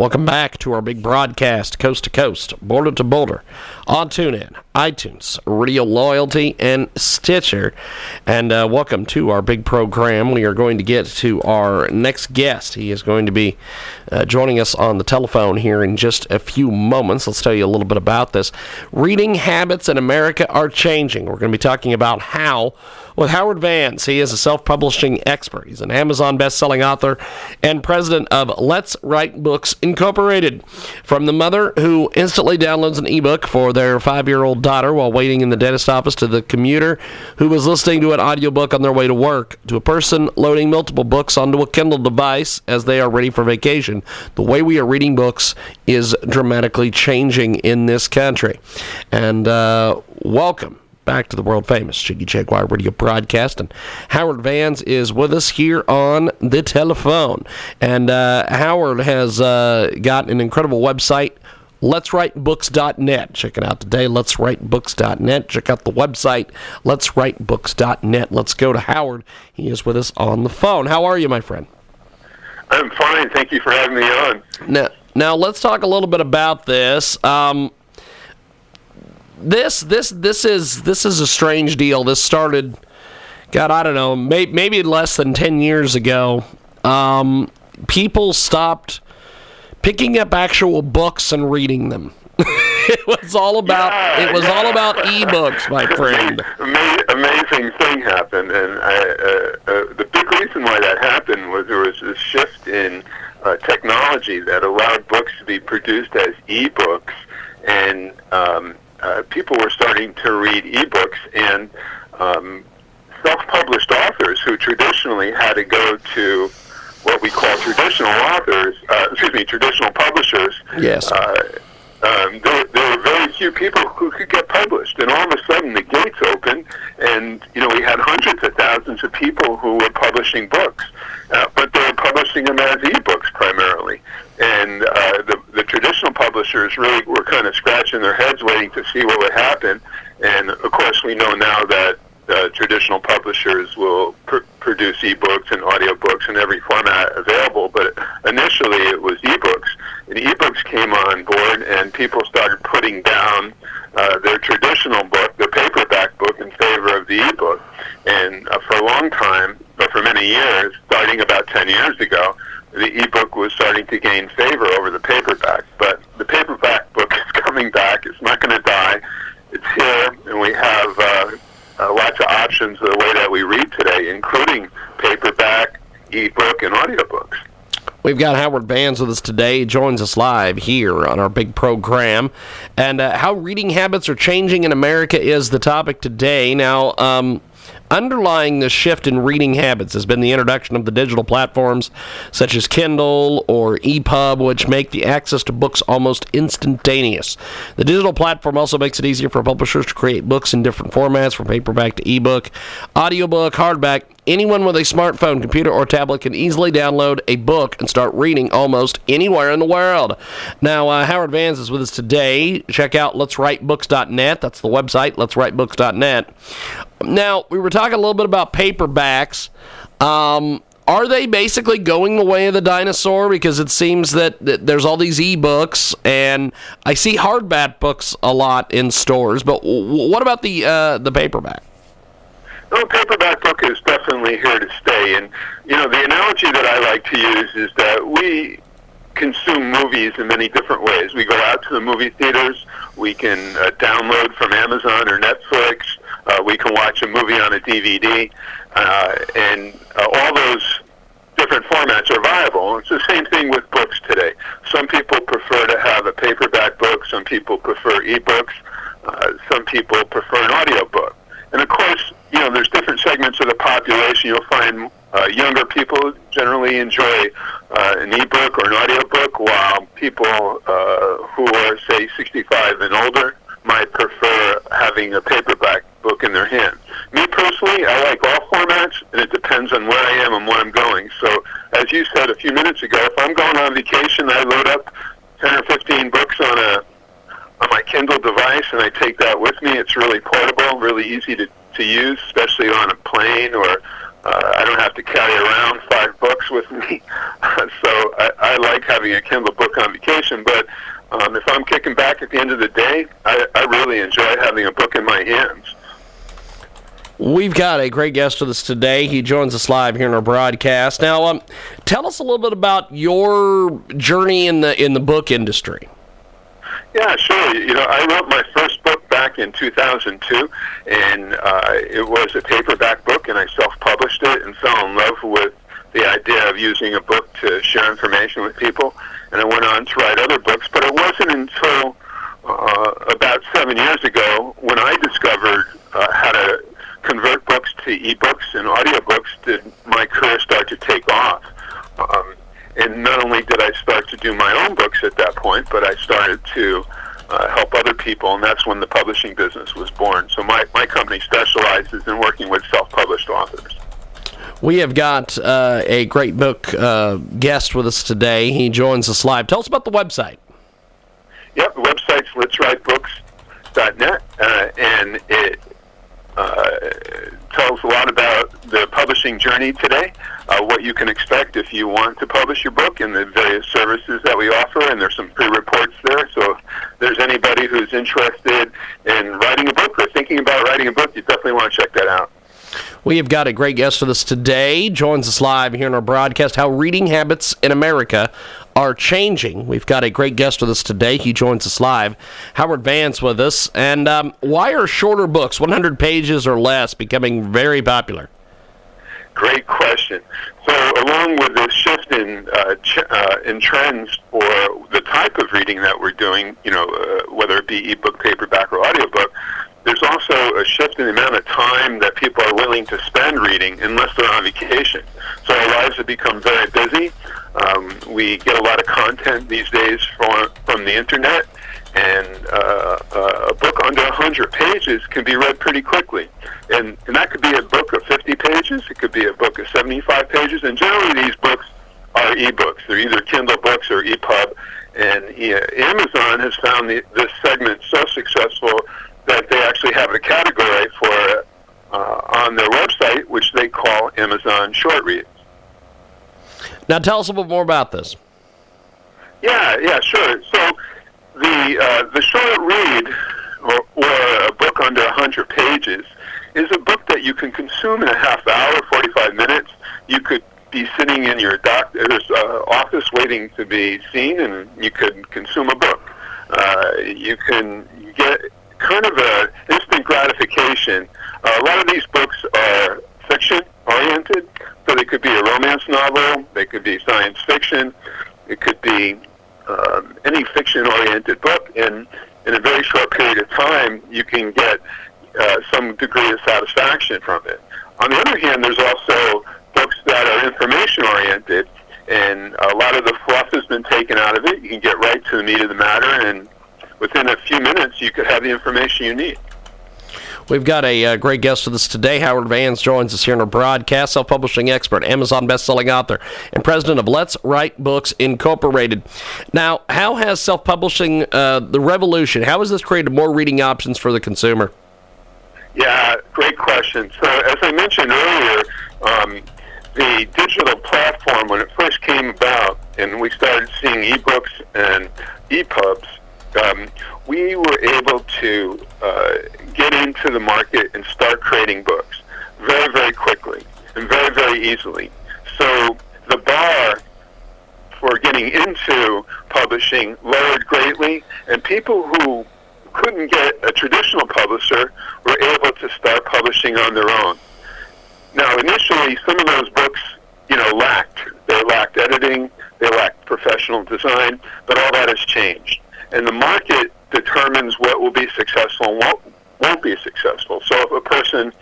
Welcome back to our big broadcast, coast to coast, border to border, on TuneIn, iTunes, Radio Loyalty, and Stitcher. And uh, welcome to our big program. We are going to get to our next guest. He is going to be uh, joining us on the telephone here in just a few moments. Let's tell you a little bit about this. Reading habits in America are changing. We're going to be talking about how with Howard VanEs. He is a self publishing expert. He's an Amazon best selling author and president of Let's Write Books Incorporated. From the mother who instantly downloads an ebook for their five year old daughter while waiting in the dentist office to the commuter who was listening to an audiobook on their way to work to a person loading multiple books onto a Kindle device as they are ready for vacation. The way we are reading books is dramatically changing in this country. And uh, welcome back to the world famous Jiggy Jaguar radio broadcast. And Howard VanEs is with us here on the telephone. And uh, Howard has uh, got an incredible website. Let's writebooks.net. Check it out today. Let's writebooks.net. Check out the website. Let's writebooks.net. Let's go to Howard. He is with us on the phone. How are you, my friend? I'm fine. Thank you for having me on. Now, now let's talk a little bit about this. Um, this this this is this is a strange deal. This started, God, I don't know, may, maybe less than ten years ago. Um, people stopped picking up actual books and reading them. it was all about Yeah, it was all yeah. about ebooks, my friend. Ama- amazing thing happened, and I, uh, uh, the big reason why that happened was there was this shift in uh, technology that allowed books to be produced as ebooks, and um, uh, people were starting to read ebooks, and um, self-published authors who traditionally had to go to what we call traditional authors, uh, excuse me, traditional publishers. Yes. Uh, um, there, there were very few people who could get published, and all of a sudden the gates opened, and you know we had hundreds of thousands of people who were publishing books, uh, but they were publishing them as ebooks primarily, and uh, the the traditional publishers really were kind of scratching their heads, waiting to see what would happen, and of course we know now that uh, traditional publishers will pr- produce ebooks and audiobooks in every format available, but initially it was ebooks. And ebooks came on board, and people started putting down uh, their traditional book, the paperback book, in favor of the ebook. And uh, for a long time, but for many years, starting about 10 years ago, the ebook was starting to gain favor over the paperback. But the paperback book is coming back. It's not going to die. It's here, and we have uh, uh, lots of options the way that we read today, including paperback, ebook, and audiobooks. We've got Howard VanEs with us today. He joins us live here on our big program. And uh, how reading habits are changing in America is the topic today. Now, um, underlying this shift in reading habits has been the introduction of the digital platforms such as Kindle or EPUB, which make the access to books almost instantaneous. The digital platform also makes it easier for publishers to create books in different formats, from paperback to ebook, audiobook, hardback. Anyone with a smartphone, computer, or tablet can easily download a book and start reading almost anywhere in the world. Now, uh, Howard VanEs is with us today. Check out let'swritebooks.net. That's the website, let'swritebooks.net. Now, we were talking a little bit about paperbacks. Um, are they basically going the way of the dinosaur? Because it seems that, that there's all these ebooks, and I see hardback books a lot in stores. But w- what about the uh, the paperback? No, paperback book is definitely here to stay. And, you know, the analogy that I like to use is that we consume movies in many different ways. We go out to the movie theaters, we can uh, download from Amazon or Netflix, uh, we can watch a movie on a DVD, uh, and uh, all those different formats are viable. It's the same thing with books today. Some people prefer to have a paperback book, some people prefer ebooks, uh, some people prefer an audiobook. And of course, you know, there's different segments of the population. You'll find uh, younger people generally enjoy uh, an ebook or an audiobook, while people uh, who are, say, 65 and older might prefer having a paperback book in their hand. Me personally, I like all formats, and it depends on where I am and where I'm going. So, as you said a few minutes ago, if I'm going on vacation, I load up 10 or 15 books on a my Kindle device, and I take that with me. It's really portable, really easy to, to use, especially on a plane or uh, I don't have to carry around five books with me. so I, I like having a Kindle book on vacation, but um, if I'm kicking back at the end of the day, I, I really enjoy having a book in my hands. We've got a great guest with us today. He joins us live here in our broadcast. Now, um, tell us a little bit about your journey in the in the book industry. Yeah, sure. You know, I wrote my first book back in 2002, and uh, it was a paperback book, and I self-published it and fell in love with the idea of using a book to share information with people. And I went on to write other books, but it wasn't until uh, about seven years ago when I discovered uh, how to convert books to ebooks and audiobooks did my career start to take off. Um, and not only did I start do my own books at that point, but I started to uh, help other people, and that's when the publishing business was born. So my, my company specializes in working with self-published authors. We have got uh, a great book uh, guest with us today. He joins us live. Tell us about the website. Yep, the website's let'swritebooks.net, uh, and it uh, tells a lot about the publishing journey today, uh, what you can expect if you want to publish your book, and the various services that we offer. And there's some pre-reports there. So if there's anybody who's interested in writing a book or thinking about writing a book, you definitely want to check that out. We have got a great guest with us today. Joins us live here in our broadcast. How reading habits in America are changing. We've got a great guest with us today. He joins us live. Howard VanEs with us. And um, why are shorter books, 100 pages or less, becoming very popular? Great question. So, along with the shift in uh, ch- uh, in trends for the type of reading that we're doing, you know, uh, whether it be ebook, paperback, or audiobook, there's also a shift in the amount of time that people are willing to spend reading unless they're on vacation. So our lives have become very busy. Um, we get a lot of content these days from from the internet, and uh, uh, a book under 100 pages can be read pretty quickly. And, and that could be a book of 50 pages, it could be a book of 75 pages, and generally these books are ebooks. They're either Kindle books or EPUB. And Amazon has found the, this segment so successful that they actually have a category for it uh, on their website, which they call Amazon Short Reads. Now, tell us a little more about this. Yeah, yeah, sure. So the uh, the short read, or, or a book under 100 pages, is a book that you can consume in a half hour, 45 minutes. You could be sitting in your doctor's uh, office waiting to be seen, and you could consume a book. Uh, you can get kind of a instant gratification. Uh, a lot of these books are fiction oriented, so they could be a romance novel, they could be science fiction, it could be um, any fiction oriented book, and in a very short period of time, you can get uh, some degree of satisfaction from it. On the other hand, there's also books that are information oriented, and a lot of the fluff has been taken out of it. You can get right to the meat of the matter, and within a few minutes, you could have the information you need. We've got a uh, great guest with us today. Howard VanEs joins us here in our broadcast. Self publishing expert, Amazon best-selling author, and president of Let's Write Books Incorporated. Now, how has self publishing, uh, the revolution, how has this created more reading options for the consumer? Yeah, great question. So, as I mentioned earlier, um, the digital platform, when it first came about, and we started seeing ebooks and EPUBs, um, we were able to uh, get into the market and start creating books very, very quickly and very, very easily. So the bar for getting into publishing lowered greatly, and people who couldn't get a traditional publisher were able to start publishing on their own. Now, initially, some of those books, you know, lacked. They lacked editing, they lacked professional design, but all that has changed. And the market determines what will be successful and what won't be successful. So if a person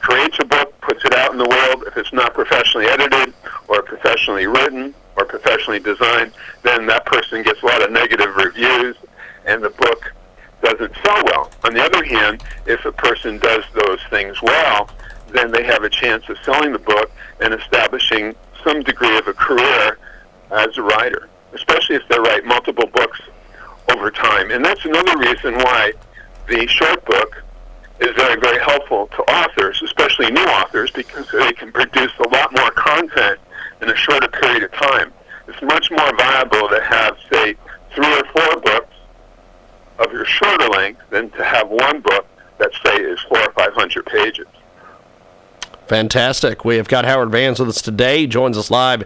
creates a book, puts it out in the world, if it's not professionally edited or professionally written or professionally designed, then that person gets a lot of negative reviews, and the book doesn't sell well. On the other hand, if a person does those things well, then they have a chance of selling the book and establishing some degree of a career as a writer, especially if they write multiple books over time. And that's another reason why the short book is very, very helpful to authors, especially new authors, because they can produce a lot more content in a shorter period of time. It's much more viable to have, say, three or four books of your shorter length than to have one book that, say, is four or five hundred pages. Fantastic. We have got Howard VanEs with us today. He joins us live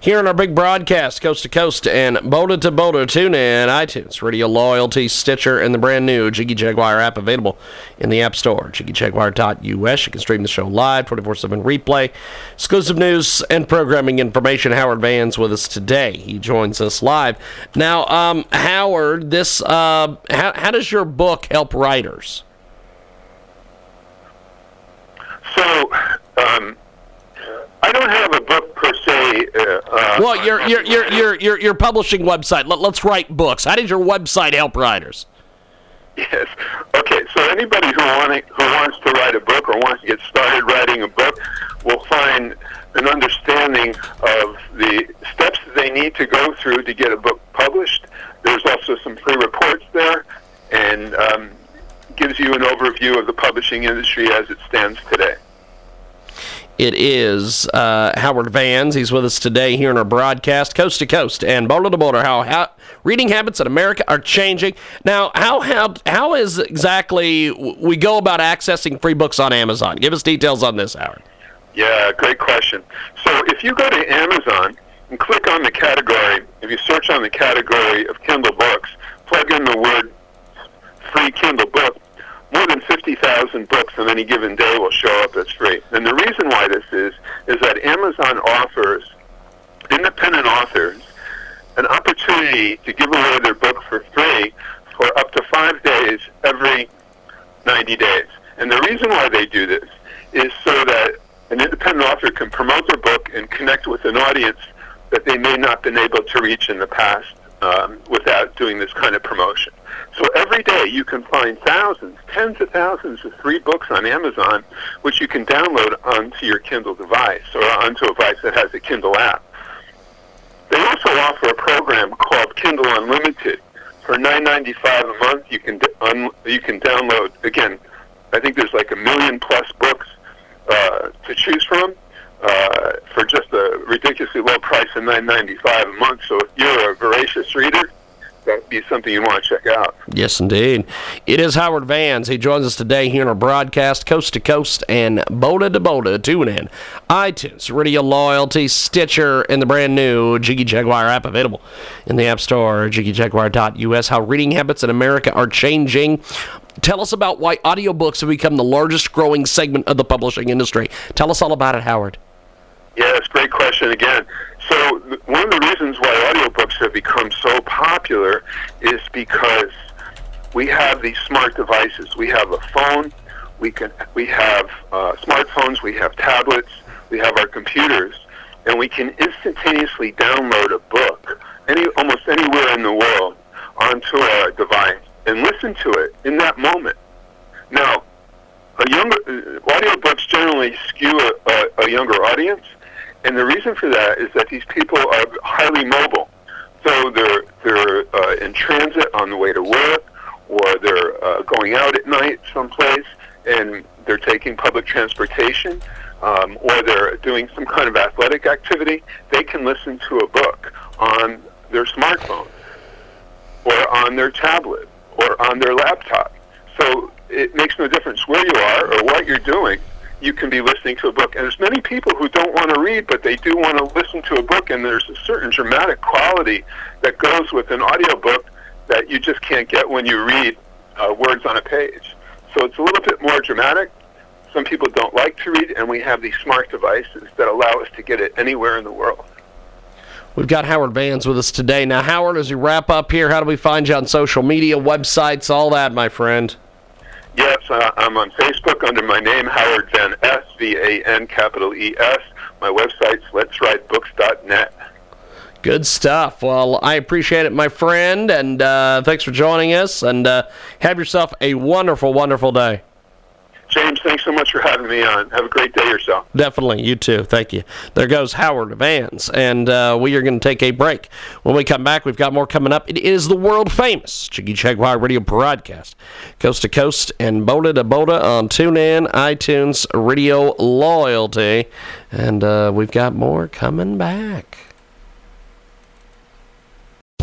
here in our big broadcast, coast to coast and boulder to boulder. Tune in, iTunes, Radio Loyalty, Stitcher, and the brand new Jiggy Jaguar app available in the App Store. JiggyJaguar.us. You can stream the show live, 24 7 replay, exclusive news and programming information. Howard VanEs with us today. He joins us live. Now, um, Howard, this uh, how, how does your book help writers? So, um, I don't have a book per se. Uh, uh, Well, your your your your your, your publishing website. Let, let's write books. How does your website help writers? Yes. Okay. So anybody who want who wants to write a book or wants to get started writing a book will find an understanding of the steps that they need to go through to get a book published. There's also some free reports there, and um, gives you an overview of the publishing industry as it stands today. It is uh, Howard VanEs. He's with us today here in our broadcast, coast to coast and boulder to boulder. How, how reading habits in America are changing now. How how how is exactly we go about accessing free books on Amazon? Give us details on this, Howard. Yeah, great question. So if you go to Amazon and click on the category, if you search on the category of Kindle books, plug in the word free Kindle book, 50,000 books on any given day will show up as free. And the reason why this is, is that Amazon offers independent authors an opportunity to give away their book for free for up to five days every 90 days. And the reason why they do this is so that an independent author can promote their book and connect with an audience that they may not have been able to reach in the past um, without doing this kind of promotion. So every day you can find thousands, tens of thousands of free books on Amazon, which you can download onto your Kindle device or onto a device that has a Kindle app. They also offer a program called Kindle Unlimited. For $9.95 a month, you can un, you can download again. I think there's like a million plus books uh, to choose from uh, for just a ridiculously low price of $9.95 a month. So if you're a voracious reader, that'd be something you want to check out. Yes, indeed. It is Howard VanEs. He joins us today here in our broadcast, coast to coast and boulder to boulder. Tune in. iTunes, Radio Loyalty, Stitcher, and the brand new Jiggy Jaguar app available in the App Store, jiggyjaguar.us. How reading habits in America are changing. Tell us about why audiobooks have become the largest growing segment of the publishing industry. Tell us all about it, Howard. Yeah, a great question again. So one of the reasons why audiobooks have become so popular is because we have these smart devices. We have a phone, we can we have uh, smartphones, we have tablets, we have our computers, and we can instantaneously download a book any almost anywhere in the world onto our device and listen to it in that moment. Now, a younger uh, audiobooks generally skew a, a, a younger audience, and the reason for that is that these people are highly mobile. So they're they're uh, in transit on the way to work, or they're uh, going out at night someplace, and they're taking public transportation, um, or they're doing some kind of athletic activity. They can listen to a book on their smartphone, or on their tablet, or on their laptop. So it makes no difference where you are or what you're doing you can be listening to a book. And there's many people who don't want to read, but they do want to listen to a book, and there's a certain dramatic quality that goes with an audiobook that you just can't get when you read uh, words on a page. So it's a little bit more dramatic. Some people don't like to read, and we have these smart devices that allow us to get it anywhere in the world. We've got Howard VanEs with us today. Now, Howard, as we wrap up here, how do we find you on social media, websites, all that, my friend? Yes, uh, I'm on Facebook under my name, Howard VanEs, V A N capital E S. My website's let'swritebooks.net. Good stuff. Well, I appreciate it, my friend, and uh, thanks for joining us. And uh, have yourself a wonderful, wonderful day. James, thanks so much for having me on. Have a great day yourself. Definitely, you too. Thank you. There goes Howard VanEs, and uh, we are going to take a break. When we come back, we've got more coming up. It is the world famous Jiggy Jaguar Radio broadcast, coast to coast and boda to boda on TuneIn, iTunes, Radio Loyalty, and uh, we've got more coming back.